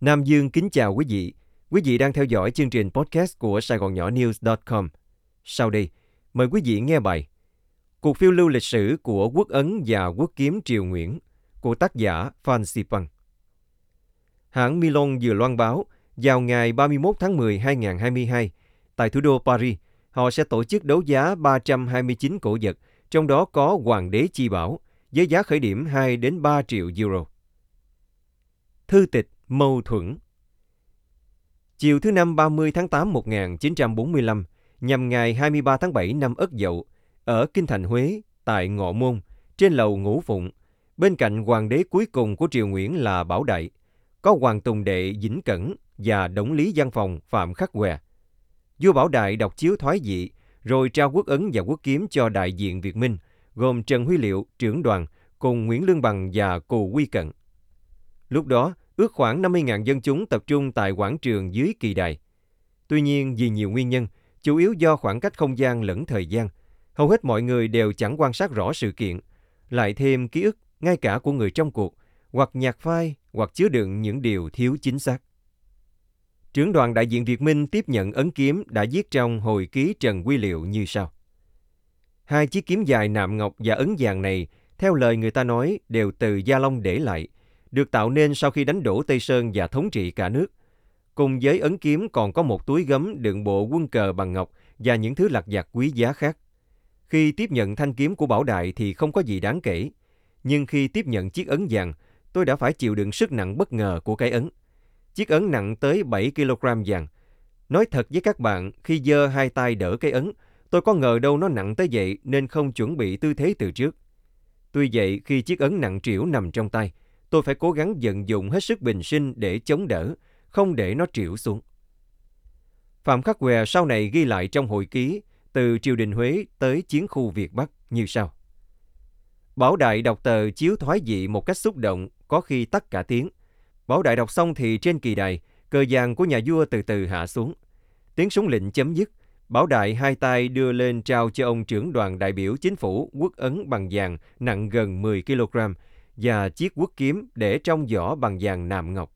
Nam Dương kính chào quý vị. Quý vị đang theo dõi chương trình podcast của Sài Gòn Nhỏ News.com. Sau đây, mời quý vị nghe bài Cuộc phiêu lưu lịch sử của quốc ấn và quốc kiếm Triều Nguyễn của tác giả Phan Xipang. Hãng Milon vừa loan báo vào ngày 31 tháng 10 2022 tại thủ đô Paris, họ sẽ tổ chức đấu giá 329 cổ vật, trong đó có Hoàng đế Chi Bảo, với giá khởi điểm 2 đến 3 triệu euro. Thư tịch mâu thuẫn Chiều thứ Năm 30 tháng 8 1945, nhằm ngày 23 tháng 7 năm Ất Dậu, ở Kinh Thành Huế, tại Ngọ Môn, trên lầu Ngũ Phụng, bên cạnh hoàng đế cuối cùng của triều Nguyễn là Bảo Đại, có Hoàng Tùng Đệ Dĩnh Cẩn và đống Lý Văn Phòng Phạm Khắc Què. Vua Bảo Đại đọc chiếu thoái dị, rồi trao quốc ấn và quốc kiếm cho đại diện Việt Minh, gồm Trần Huy Liệu, trưởng đoàn, cùng Nguyễn Lương Bằng và Cù Quy Cận. Lúc đó, ước khoảng 50.000 dân chúng tập trung tại quảng trường dưới kỳ đài. Tuy nhiên, vì nhiều nguyên nhân, chủ yếu do khoảng cách không gian lẫn thời gian, hầu hết mọi người đều chẳng quan sát rõ sự kiện, lại thêm ký ức ngay cả của người trong cuộc, hoặc nhạc phai, hoặc chứa đựng những điều thiếu chính xác. Trưởng đoàn đại diện Việt Minh tiếp nhận ấn kiếm đã viết trong hồi ký Trần Quy Liệu như sau. Hai chiếc kiếm dài nạm ngọc và ấn vàng này, theo lời người ta nói, đều từ Gia Long để lại, được tạo nên sau khi đánh đổ Tây Sơn và thống trị cả nước. Cùng với ấn kiếm còn có một túi gấm đựng bộ quân cờ bằng ngọc và những thứ lặt vặt quý giá khác. Khi tiếp nhận thanh kiếm của Bảo Đại thì không có gì đáng kể. Nhưng khi tiếp nhận chiếc ấn vàng, tôi đã phải chịu đựng sức nặng bất ngờ của cái ấn. Chiếc ấn nặng tới 7 kg vàng. Nói thật với các bạn, khi giơ hai tay đỡ cái ấn, tôi có ngờ đâu nó nặng tới vậy nên không chuẩn bị tư thế từ trước. Tuy vậy, khi chiếc ấn nặng trĩu nằm trong tay, tôi phải cố gắng vận dụng hết sức bình sinh để chống đỡ, không để nó triểu xuống. Phạm Khắc Què sau này ghi lại trong hồi ký từ triều đình Huế tới chiến khu Việt Bắc như sau. Bảo Đại đọc tờ chiếu thoái dị một cách xúc động, có khi tắt cả tiếng. Bảo Đại đọc xong thì trên kỳ đài, cờ vàng của nhà vua từ từ hạ xuống. Tiếng súng lệnh chấm dứt, Bảo Đại hai tay đưa lên trao cho ông trưởng đoàn đại biểu chính phủ quốc ấn bằng vàng nặng gần 10 kg và chiếc quốc kiếm để trong vỏ bằng vàng nạm ngọc.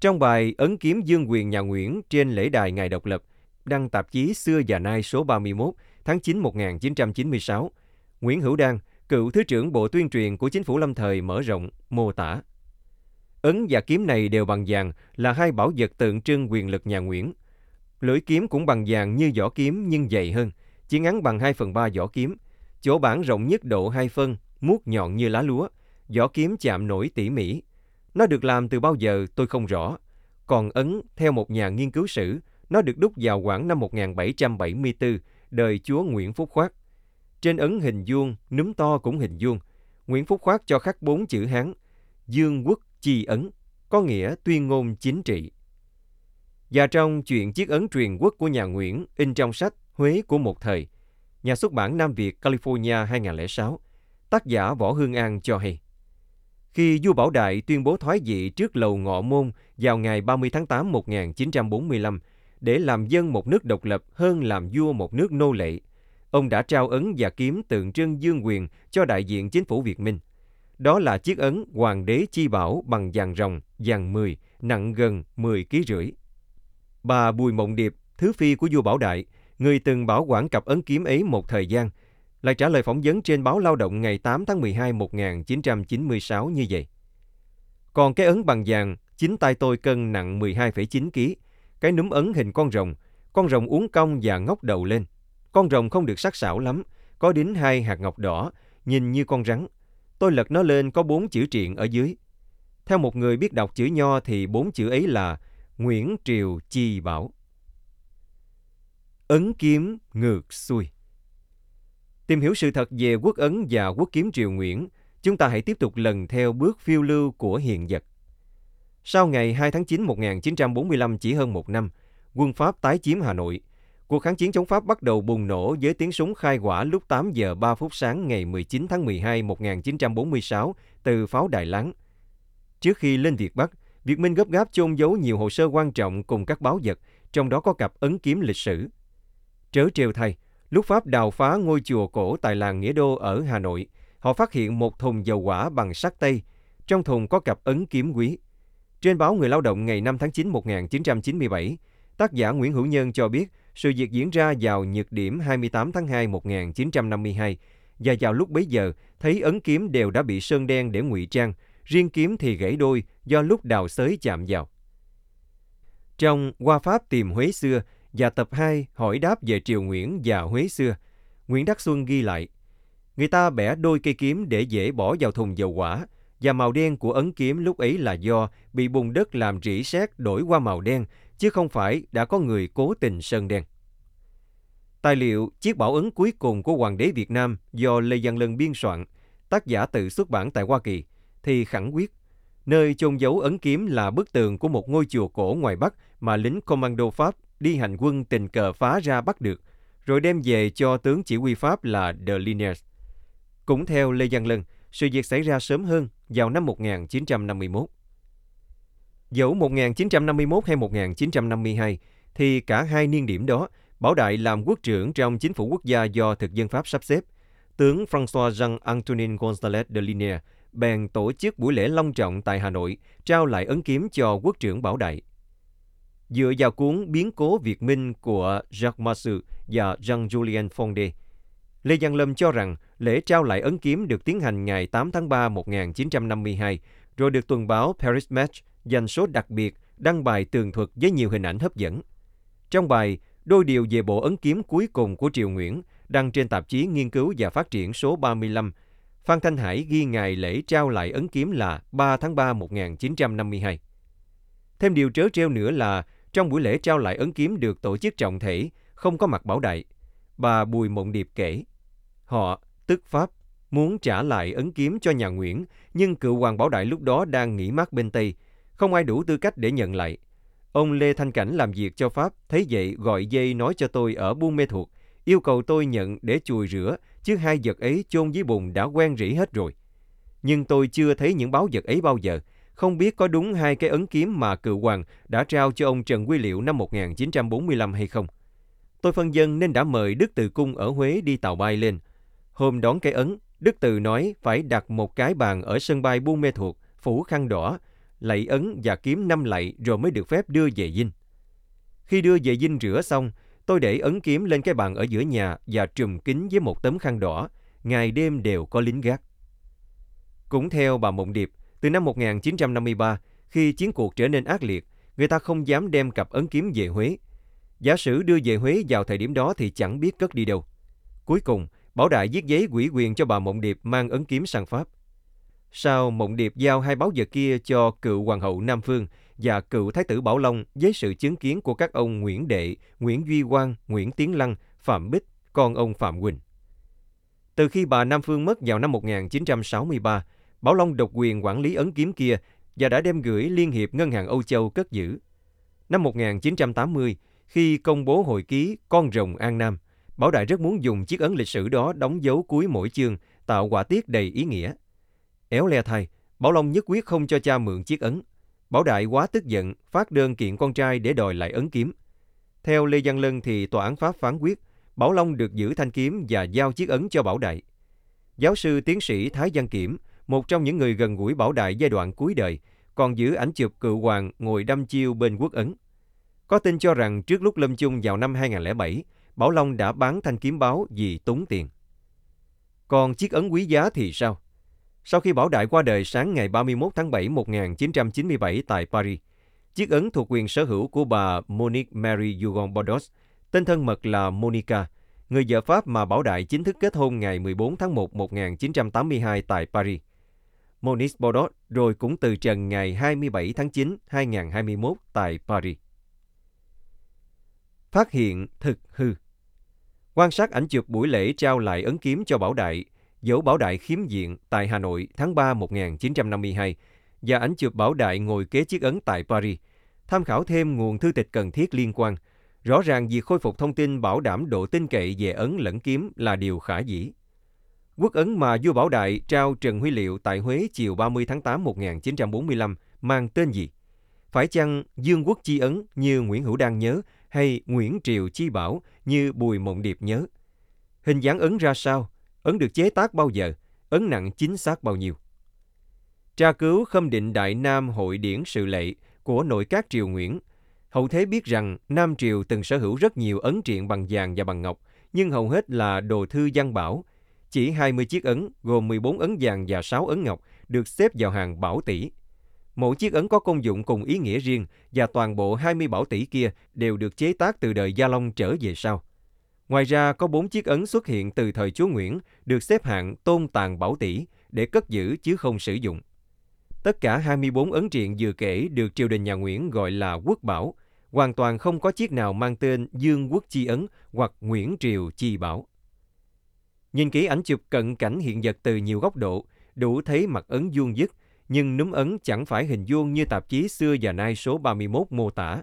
Trong bài Ấn kiếm dương quyền nhà Nguyễn trên lễ đài ngày độc lập, đăng tạp chí Xưa và Nay số 31 tháng 9 1996, Nguyễn Hữu Đăng, cựu Thứ trưởng Bộ Tuyên truyền của chính phủ lâm thời mở rộng, mô tả. Ấn và kiếm này đều bằng vàng là hai bảo vật tượng trưng quyền lực nhà Nguyễn. Lưỡi kiếm cũng bằng vàng như vỏ kiếm nhưng dày hơn, chỉ ngắn bằng 2 phần 3 vỏ kiếm. Chỗ bản rộng nhất độ 2 phân, muốt nhọn như lá lúa, vỏ kiếm chạm nổi tỉ mỉ. Nó được làm từ bao giờ tôi không rõ. Còn ấn, theo một nhà nghiên cứu sử, nó được đúc vào khoảng năm 1774, đời chúa Nguyễn Phúc Khoát. Trên ấn hình vuông, núm to cũng hình vuông. Nguyễn Phúc Khoát cho khắc bốn chữ Hán, Dương Quốc Chi Ấn, có nghĩa tuyên ngôn chính trị. Và trong chuyện chiếc ấn truyền quốc của nhà Nguyễn in trong sách Huế của một thời, nhà xuất bản Nam Việt California 2006, tác giả Võ Hương An cho hay. Khi vua Bảo Đại tuyên bố thoái vị trước lầu ngọ môn vào ngày 30 tháng 8 1945 để làm dân một nước độc lập hơn làm vua một nước nô lệ, ông đã trao ấn và kiếm tượng trưng dương quyền cho đại diện chính phủ Việt Minh. Đó là chiếc ấn Hoàng đế Chi Bảo bằng vàng rồng, vàng 10, nặng gần 10 kg rưỡi. Bà Bùi Mộng Điệp, thứ phi của vua Bảo Đại, người từng bảo quản cặp ấn kiếm ấy một thời gian, lại trả lời phỏng vấn trên báo Lao động ngày 8 tháng 12 1996 như vậy. Còn cái ấn bằng vàng, chính tay tôi cân nặng 12,9 kg. Cái núm ấn hình con rồng, con rồng uống cong và ngóc đầu lên. Con rồng không được sắc sảo lắm, có đính hai hạt ngọc đỏ, nhìn như con rắn. Tôi lật nó lên có bốn chữ triện ở dưới. Theo một người biết đọc chữ nho thì bốn chữ ấy là Nguyễn Triều Chi Bảo. Ấn kiếm ngược xuôi Tìm hiểu sự thật về quốc ấn và quốc kiếm triều Nguyễn, chúng ta hãy tiếp tục lần theo bước phiêu lưu của hiện vật. Sau ngày 2 tháng 9 1945 chỉ hơn một năm, quân Pháp tái chiếm Hà Nội. Cuộc kháng chiến chống Pháp bắt đầu bùng nổ với tiếng súng khai hỏa lúc 8 giờ 3 phút sáng ngày 19 tháng 12 1946 từ pháo Đài Láng. Trước khi lên Việt Bắc, Việt Minh gấp gáp chôn giấu nhiều hồ sơ quan trọng cùng các báo vật, trong đó có cặp ấn kiếm lịch sử. Trớ trêu thay, Lúc Pháp đào phá ngôi chùa cổ tại làng Nghĩa Đô ở Hà Nội, họ phát hiện một thùng dầu quả bằng sắt tây. Trong thùng có cặp ấn kiếm quý. Trên báo Người Lao động ngày 5 tháng 9 1997, tác giả Nguyễn Hữu Nhân cho biết sự việc diễn ra vào nhược điểm 28 tháng 2 1952 và vào lúc bấy giờ thấy ấn kiếm đều đã bị sơn đen để ngụy trang, riêng kiếm thì gãy đôi do lúc đào xới chạm vào. Trong Qua Pháp tìm Huế xưa và tập 2 hỏi đáp về Triều Nguyễn và Huế xưa, Nguyễn Đắc Xuân ghi lại, người ta bẻ đôi cây kiếm để dễ bỏ vào thùng dầu quả, và màu đen của ấn kiếm lúc ấy là do bị bùn đất làm rỉ sét đổi qua màu đen, chứ không phải đã có người cố tình sơn đen. Tài liệu Chiếc bảo ấn cuối cùng của Hoàng đế Việt Nam do Lê Văn Lân biên soạn, tác giả tự xuất bản tại Hoa Kỳ, thì khẳng quyết, nơi chôn giấu ấn kiếm là bức tường của một ngôi chùa cổ ngoài Bắc mà lính commando Pháp đi hành quân tình cờ phá ra bắt được, rồi đem về cho tướng chỉ huy Pháp là De Liniers. Cũng theo Lê Văn Lân, sự việc xảy ra sớm hơn, vào năm 1951. Dẫu 1951 hay 1952, thì cả hai niên điểm đó, Bảo Đại làm quốc trưởng trong chính phủ quốc gia do thực dân Pháp sắp xếp. Tướng François Jean-Antonin González de Liniers bèn tổ chức buổi lễ long trọng tại Hà Nội, trao lại ấn kiếm cho quốc trưởng Bảo Đại. Dựa vào cuốn Biến cố Việt Minh của Jacques Massu và Jean-Julien Fondé, Lê Văn Lâm cho rằng lễ trao lại ấn kiếm được tiến hành ngày 8 tháng 3 1952, rồi được tuần báo Paris Match dành số đặc biệt đăng bài tường thuật với nhiều hình ảnh hấp dẫn. Trong bài Đôi điều về bộ ấn kiếm cuối cùng của Triều Nguyễn đăng trên tạp chí Nghiên cứu và Phát triển số 35, Phan Thanh Hải ghi ngày lễ trao lại ấn kiếm là 3 tháng 3 1952. Thêm điều trớ treo nữa là trong buổi lễ trao lại ấn kiếm được tổ chức trọng thể, không có mặt bảo đại. Bà Bùi Mộng Điệp kể, họ, tức Pháp, muốn trả lại ấn kiếm cho nhà Nguyễn, nhưng cựu hoàng bảo đại lúc đó đang nghỉ mát bên Tây, không ai đủ tư cách để nhận lại. Ông Lê Thanh Cảnh làm việc cho Pháp, thấy vậy gọi dây nói cho tôi ở Buôn Mê Thuột, yêu cầu tôi nhận để chùi rửa, chứ hai vật ấy chôn dưới bùn đã quen rỉ hết rồi. Nhưng tôi chưa thấy những báo vật ấy bao giờ, không biết có đúng hai cái ấn kiếm mà cựu hoàng đã trao cho ông Trần Quy Liệu năm 1945 hay không. Tôi phân dân nên đã mời Đức Từ Cung ở Huế đi tàu bay lên. Hôm đón cái ấn, Đức Từ nói phải đặt một cái bàn ở sân bay Buôn Mê Thuột, phủ khăn đỏ, lạy ấn và kiếm năm lạy rồi mới được phép đưa về dinh. Khi đưa về dinh rửa xong, tôi để ấn kiếm lên cái bàn ở giữa nhà và trùm kín với một tấm khăn đỏ. Ngày đêm đều có lính gác. Cũng theo bà Mộng Điệp, từ năm 1953, khi chiến cuộc trở nên ác liệt, người ta không dám đem cặp ấn kiếm về Huế. Giả sử đưa về Huế vào thời điểm đó thì chẳng biết cất đi đâu. Cuối cùng, Bảo Đại viết giấy quỷ quyền cho bà Mộng Điệp mang ấn kiếm sang Pháp. Sau Mộng Điệp giao hai báo vật kia cho cựu Hoàng hậu Nam Phương và cựu Thái tử Bảo Long với sự chứng kiến của các ông Nguyễn Đệ, Nguyễn Duy Quang, Nguyễn Tiến Lăng, Phạm Bích, con ông Phạm Quỳnh. Từ khi bà Nam Phương mất vào năm 1963, Bảo Long độc quyền quản lý ấn kiếm kia và đã đem gửi Liên hiệp Ngân hàng Âu Châu cất giữ. Năm 1980, khi công bố hồi ký Con rồng An Nam, Bảo Đại rất muốn dùng chiếc ấn lịch sử đó đóng dấu cuối mỗi chương, tạo quả tiết đầy ý nghĩa. Éo le thay, Bảo Long nhất quyết không cho cha mượn chiếc ấn. Bảo Đại quá tức giận, phát đơn kiện con trai để đòi lại ấn kiếm. Theo Lê Văn Lân thì tòa án Pháp phán quyết, Bảo Long được giữ thanh kiếm và giao chiếc ấn cho Bảo Đại. Giáo sư tiến sĩ Thái Văn Kiểm, một trong những người gần gũi Bảo Đại giai đoạn cuối đời, còn giữ ảnh chụp cựu hoàng ngồi đâm chiêu bên quốc ấn. Có tin cho rằng trước lúc lâm chung vào năm 2007, Bảo Long đã bán thanh kiếm báo vì tốn tiền. Còn chiếc ấn quý giá thì sao? Sau khi Bảo Đại qua đời sáng ngày 31 tháng 7 1997 tại Paris, chiếc ấn thuộc quyền sở hữu của bà Monique Mary Hugon Bordos, tên thân mật là Monica, người vợ Pháp mà Bảo Đại chính thức kết hôn ngày 14 tháng 1 1982 tại Paris. Monique Bordeaux rồi cũng từ trần ngày 27 tháng 9 2021 tại Paris. Phát hiện thực hư Quan sát ảnh chụp buổi lễ trao lại ấn kiếm cho Bảo Đại, dấu Bảo Đại khiếm diện tại Hà Nội tháng 3 1952 và ảnh chụp Bảo Đại ngồi kế chiếc ấn tại Paris. Tham khảo thêm nguồn thư tịch cần thiết liên quan. Rõ ràng việc khôi phục thông tin bảo đảm độ tin cậy về ấn lẫn kiếm là điều khả dĩ. Quốc ấn mà vua Bảo Đại trao Trần Huy Liệu tại Huế chiều 30 tháng 8 1945 mang tên gì? Phải chăng Dương Quốc Chi Ấn như Nguyễn Hữu Đăng nhớ hay Nguyễn Triều Chi Bảo như Bùi Mộng Điệp nhớ? Hình dáng ấn ra sao? Ấn được chế tác bao giờ? Ấn nặng chính xác bao nhiêu? tra cứu khâm định Đại Nam Hội điển sự lệ của nội các triều Nguyễn. Hậu thế biết rằng Nam Triều từng sở hữu rất nhiều ấn triện bằng vàng và bằng ngọc, nhưng hầu hết là đồ thư văn bảo. Chỉ 20 chiếc ấn, gồm 14 ấn vàng và 6 ấn ngọc, được xếp vào hàng bảo tỷ. Mỗi chiếc ấn có công dụng cùng ý nghĩa riêng và toàn bộ 20 bảo tỷ kia đều được chế tác từ đời Gia Long trở về sau. Ngoài ra, có 4 chiếc ấn xuất hiện từ thời chúa Nguyễn được xếp hạng tôn tàng bảo tỷ để cất giữ chứ không sử dụng. Tất cả 24 ấn triện vừa kể được triều đình nhà Nguyễn gọi là quốc bảo, hoàn toàn không có chiếc nào mang tên Dương Quốc Chi Ấn hoặc Nguyễn Triều Chi Bảo. Nhìn kỹ ảnh chụp cận cảnh hiện vật từ nhiều góc độ, đủ thấy mặt ấn vuông dứt, nhưng núm ấn chẳng phải hình vuông như tạp chí xưa và nay số 31 mô tả.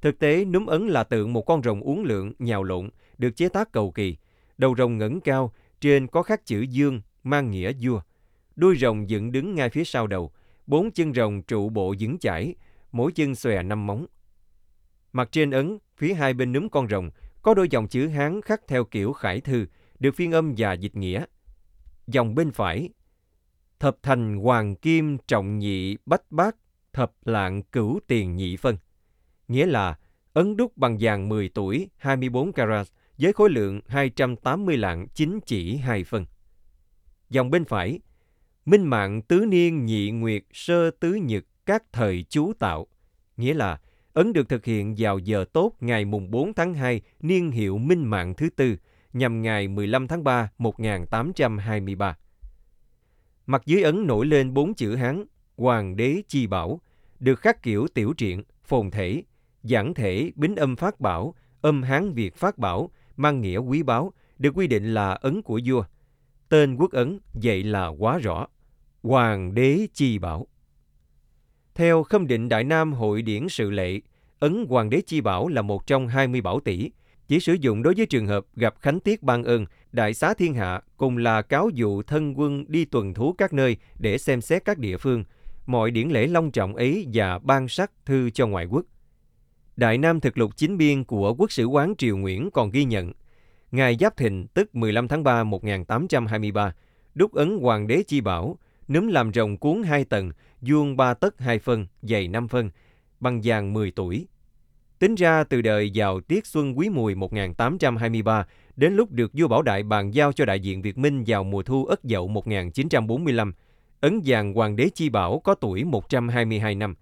Thực tế, núm ấn là tượng một con rồng uốn lượn, nhào lộn, được chế tác cầu kỳ. Đầu rồng ngẩng cao, trên có khắc chữ dương, mang nghĩa vua. Đuôi rồng dựng đứng ngay phía sau đầu, bốn chân rồng trụ bộ vững chãi, mỗi chân xòe năm móng. Mặt trên ấn, phía hai bên núm con rồng, có đôi dòng chữ Hán khắc theo kiểu khải thư, được phiên âm và dịch nghĩa. Dòng bên phải, thập thành hoàng kim trọng nhị bách bát, thập lạng cửu tiền nhị phân. Nghĩa là ấn đúc bằng vàng 10 tuổi 24 carat với khối lượng 280 lạng 9 chỉ hai phân. Dòng bên phải, minh mạng tứ niên nhị nguyệt sơ tứ nhật các thời chú tạo, nghĩa là ấn được thực hiện vào giờ tốt ngày mùng 4 tháng 2 niên hiệu minh mạng thứ tư nhằm ngày 15 tháng 3 1823. Mặt dưới ấn nổi lên bốn chữ Hán Hoàng đế chi bảo, được khắc kiểu tiểu truyện, phồn thể, giảng thể, bính âm phát bảo, âm Hán Việt phát bảo, mang nghĩa quý báu, được quy định là ấn của vua. Tên quốc ấn vậy là quá rõ. Hoàng đế chi bảo. Theo khâm định Đại Nam Hội điển sự lệ, ấn Hoàng đế chi bảo là một trong 20 bảo tỷ, chỉ sử dụng đối với trường hợp gặp khánh tiết ban ơn, đại xá thiên hạ cùng là cáo dụ thân quân đi tuần thú các nơi để xem xét các địa phương, mọi điển lễ long trọng ấy và ban sắc thư cho ngoại quốc. Đại Nam thực lục chính biên của quốc sử quán Triều Nguyễn còn ghi nhận, ngày Giáp Thìn tức 15 tháng 3 1823, đúc ấn Hoàng đế chi bảo, núm làm rồng cuốn hai tầng, vuông ba tấc hai phân, dày 5 phân, bằng vàng 10 tuổi. Tính ra từ đời vào tiết xuân quý mùi 1823 đến lúc được vua Bảo Đại bàn giao cho đại diện Việt Minh vào mùa thu Ất Dậu 1945, ấn vàng Hoàng đế Chi Bảo có tuổi 122 năm.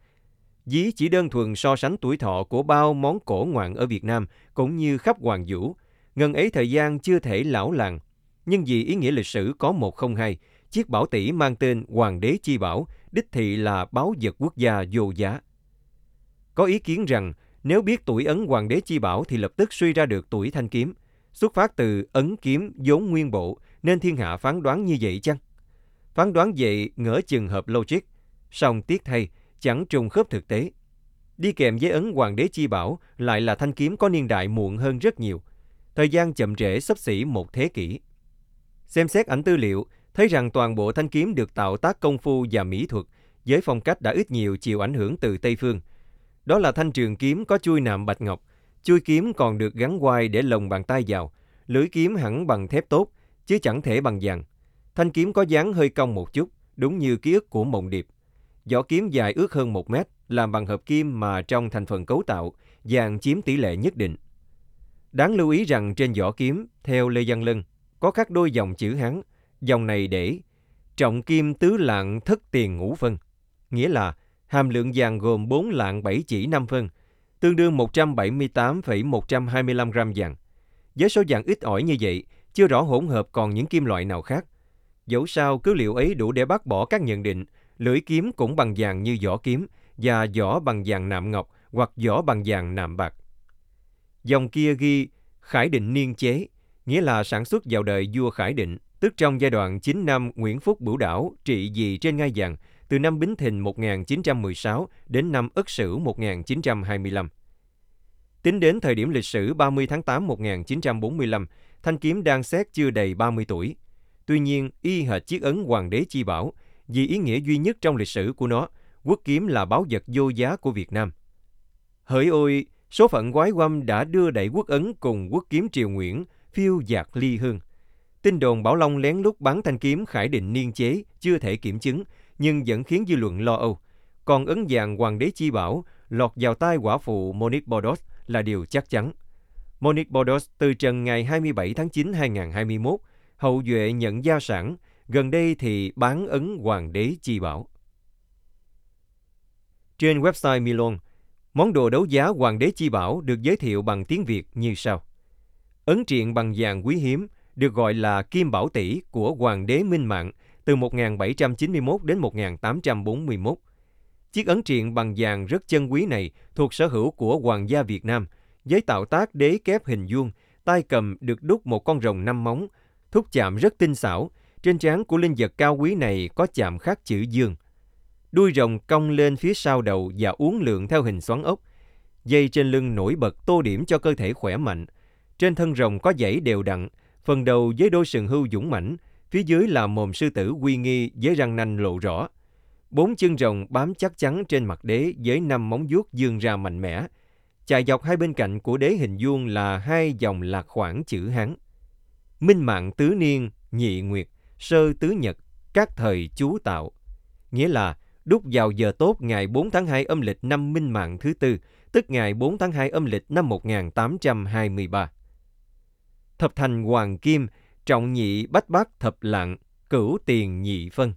Dí chỉ đơn thuần so sánh tuổi thọ của bao món cổ ngoạn ở Việt Nam cũng như khắp Hoàng Vũ. ngần ấy thời gian chưa thể lão làng. Nhưng vì ý nghĩa lịch sử có 102, chiếc bảo tỷ mang tên Hoàng đế Chi Bảo đích thị là báo vật quốc gia vô giá. Có ý kiến rằng nếu biết tuổi ấn Hoàng đế Chi Bảo thì lập tức suy ra được tuổi thanh kiếm, xuất phát từ ấn kiếm vốn nguyên bộ nên thiên hạ phán đoán như vậy chăng? Phán đoán vậy ngỡ chừng hợp logic, song tiếc thay, chẳng trùng khớp thực tế. Đi kèm với ấn Hoàng đế Chi Bảo lại là thanh kiếm có niên đại muộn hơn rất nhiều. Thời gian chậm trễ sắp xỉ một thế kỷ. Xem xét ảnh tư liệu, thấy rằng toàn bộ thanh kiếm được tạo tác công phu và mỹ thuật, với phong cách đã ít nhiều chịu ảnh hưởng từ Tây Phương. Đó là thanh trường kiếm có chui nạm bạch ngọc, chui kiếm còn được gắn quai để lồng bàn tay vào, lưỡi kiếm hẳn bằng thép tốt, chứ chẳng thể bằng vàng. Thanh kiếm có dáng hơi cong một chút, đúng như ký ức của mộng điệp. Vỏ kiếm dài ước hơn một mét, làm bằng hợp kim mà trong thành phần cấu tạo, vàng chiếm tỷ lệ nhất định. Đáng lưu ý rằng trên vỏ kiếm, theo Lê Văn Lân, có khắc đôi dòng chữ Hán. Dòng này để trọng kim tứ lạng thất tiền ngũ phân, nghĩa là hàm lượng vàng gồm 4 lạng 7 chỉ 5 phân, tương đương 178,125 gram vàng. Với số vàng ít ỏi như vậy, chưa rõ hỗn hợp còn những kim loại nào khác. Dẫu sao cứ liệu ấy đủ để bác bỏ các nhận định lưỡi kiếm cũng bằng vàng như vỏ kiếm và vỏ bằng vàng nạm ngọc hoặc vỏ bằng vàng nạm bạc. Dòng kia ghi Khải Định niên chế, nghĩa là sản xuất vào đời vua Khải Định, tức trong giai đoạn 9 năm Nguyễn Phúc Bửu Đảo trị vì trên ngai vàng từ năm Bính Thìn 1916 đến năm Ất Sửu 1925. Tính đến thời điểm lịch sử 30 tháng 8 1945, thanh kiếm đang xét chưa đầy 30 tuổi. Tuy nhiên, y hệt chiếc ấn Hoàng đế Chi Bảo, vì ý nghĩa duy nhất trong lịch sử của nó, quốc kiếm là báu vật vô giá của Việt Nam. Hỡi ôi, số phận quái quăm đã đưa đẩy quốc ấn cùng quốc kiếm triều Nguyễn phiêu dạt ly hương. Tin đồn Bảo Long lén lút bắn thanh kiếm Khải Định niên chế chưa thể kiểm chứng, nhưng vẫn khiến dư luận lo âu. Còn ấn vàng Hoàng đế Chi Bảo lọt vào tay quả phụ Monique Bordeaux là điều chắc chắn. Monique Bordeaux từ trần ngày 27 tháng 9 2021, hậu duệ nhận gia sản, gần đây thì bán ấn Hoàng đế Chi Bảo. Trên website Milon, món đồ đấu giá Hoàng đế Chi Bảo được giới thiệu bằng tiếng Việt như sau. Ấn triện bằng vàng quý hiếm được gọi là Kim Bảo Tỷ của Hoàng đế Minh Mạng từ 1791 đến 1841. Chiếc ấn triện bằng vàng rất chân quý này thuộc sở hữu của Hoàng gia Việt Nam, với tạo tác đế kép hình vuông, tay cầm được đúc một con rồng năm móng, thúc chạm rất tinh xảo. Trên trán của linh vật cao quý này có chạm khắc chữ dương. Đuôi rồng cong lên phía sau đầu và uốn lượn theo hình xoắn ốc. Dây trên lưng nổi bật tô điểm cho cơ thể khỏe mạnh. Trên thân rồng có dãy đều đặn, phần đầu với đôi sừng hưu dũng mãnh, phía dưới là mồm sư tử uy nghi với răng nanh lộ rõ. Bốn chân rồng bám chắc chắn trên mặt đế với năm móng vuốt dương ra mạnh mẽ. Chạy dọc hai bên cạnh của đế hình vuông là hai dòng lạc khoảng chữ Hán. Minh mạng tứ niên, nhị nguyệt, sơ tứ nhật, các thời chú tạo. Nghĩa là đúc vào giờ tốt ngày 4 tháng 2 âm lịch năm Minh mạng thứ tư, tức ngày 4 tháng 2 âm lịch năm 1823. Thập thành hoàng kim, trọng nhị bách bát thập lạng, cửu tiền nhị phân.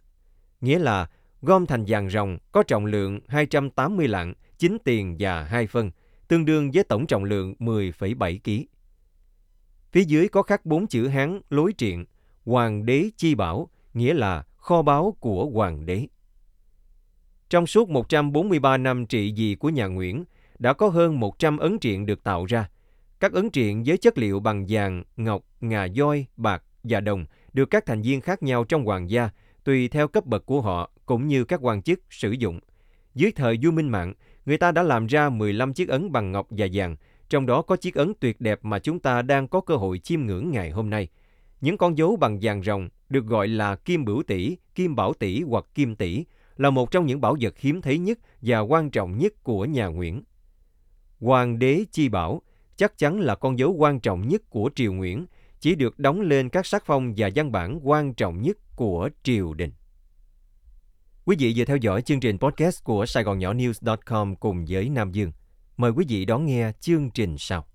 Nghĩa là gom thành vàng rồng có trọng lượng 280 lạng, 9 tiền và 2 phân, tương đương với tổng trọng lượng 10,7 kg. Phía dưới có khắc bốn chữ Hán lối triện, Hoàng đế chi bảo, nghĩa là kho báu của Hoàng đế. Trong suốt 143 năm trị vì của nhà Nguyễn, đã có hơn 100 ấn triện được tạo ra. Các ấn triện với chất liệu bằng vàng, ngọc, ngà voi, bạc và đồng được các thành viên khác nhau trong hoàng gia, tùy theo cấp bậc của họ cũng như các quan chức sử dụng. Dưới thời vua Minh Mạng, người ta đã làm ra 15 chiếc ấn bằng ngọc và vàng, trong đó có chiếc ấn tuyệt đẹp mà chúng ta đang có cơ hội chiêm ngưỡng ngày hôm nay. Những con dấu bằng vàng rồng được gọi là kim bửu tỷ, kim bảo tỷ hoặc kim tỷ, là một trong những bảo vật hiếm thấy nhất và quan trọng nhất của nhà Nguyễn. Hoàng đế chi bảo chắc chắn là con dấu quan trọng nhất của triều Nguyễn, chỉ được đóng lên các sắc phong và văn bản quan trọng nhất của triều đình. Quý vị vừa theo dõi chương trình podcast của Sài Gòn Nhỏ News.com cùng với Nam Dương. Mời quý vị đón nghe chương trình sau.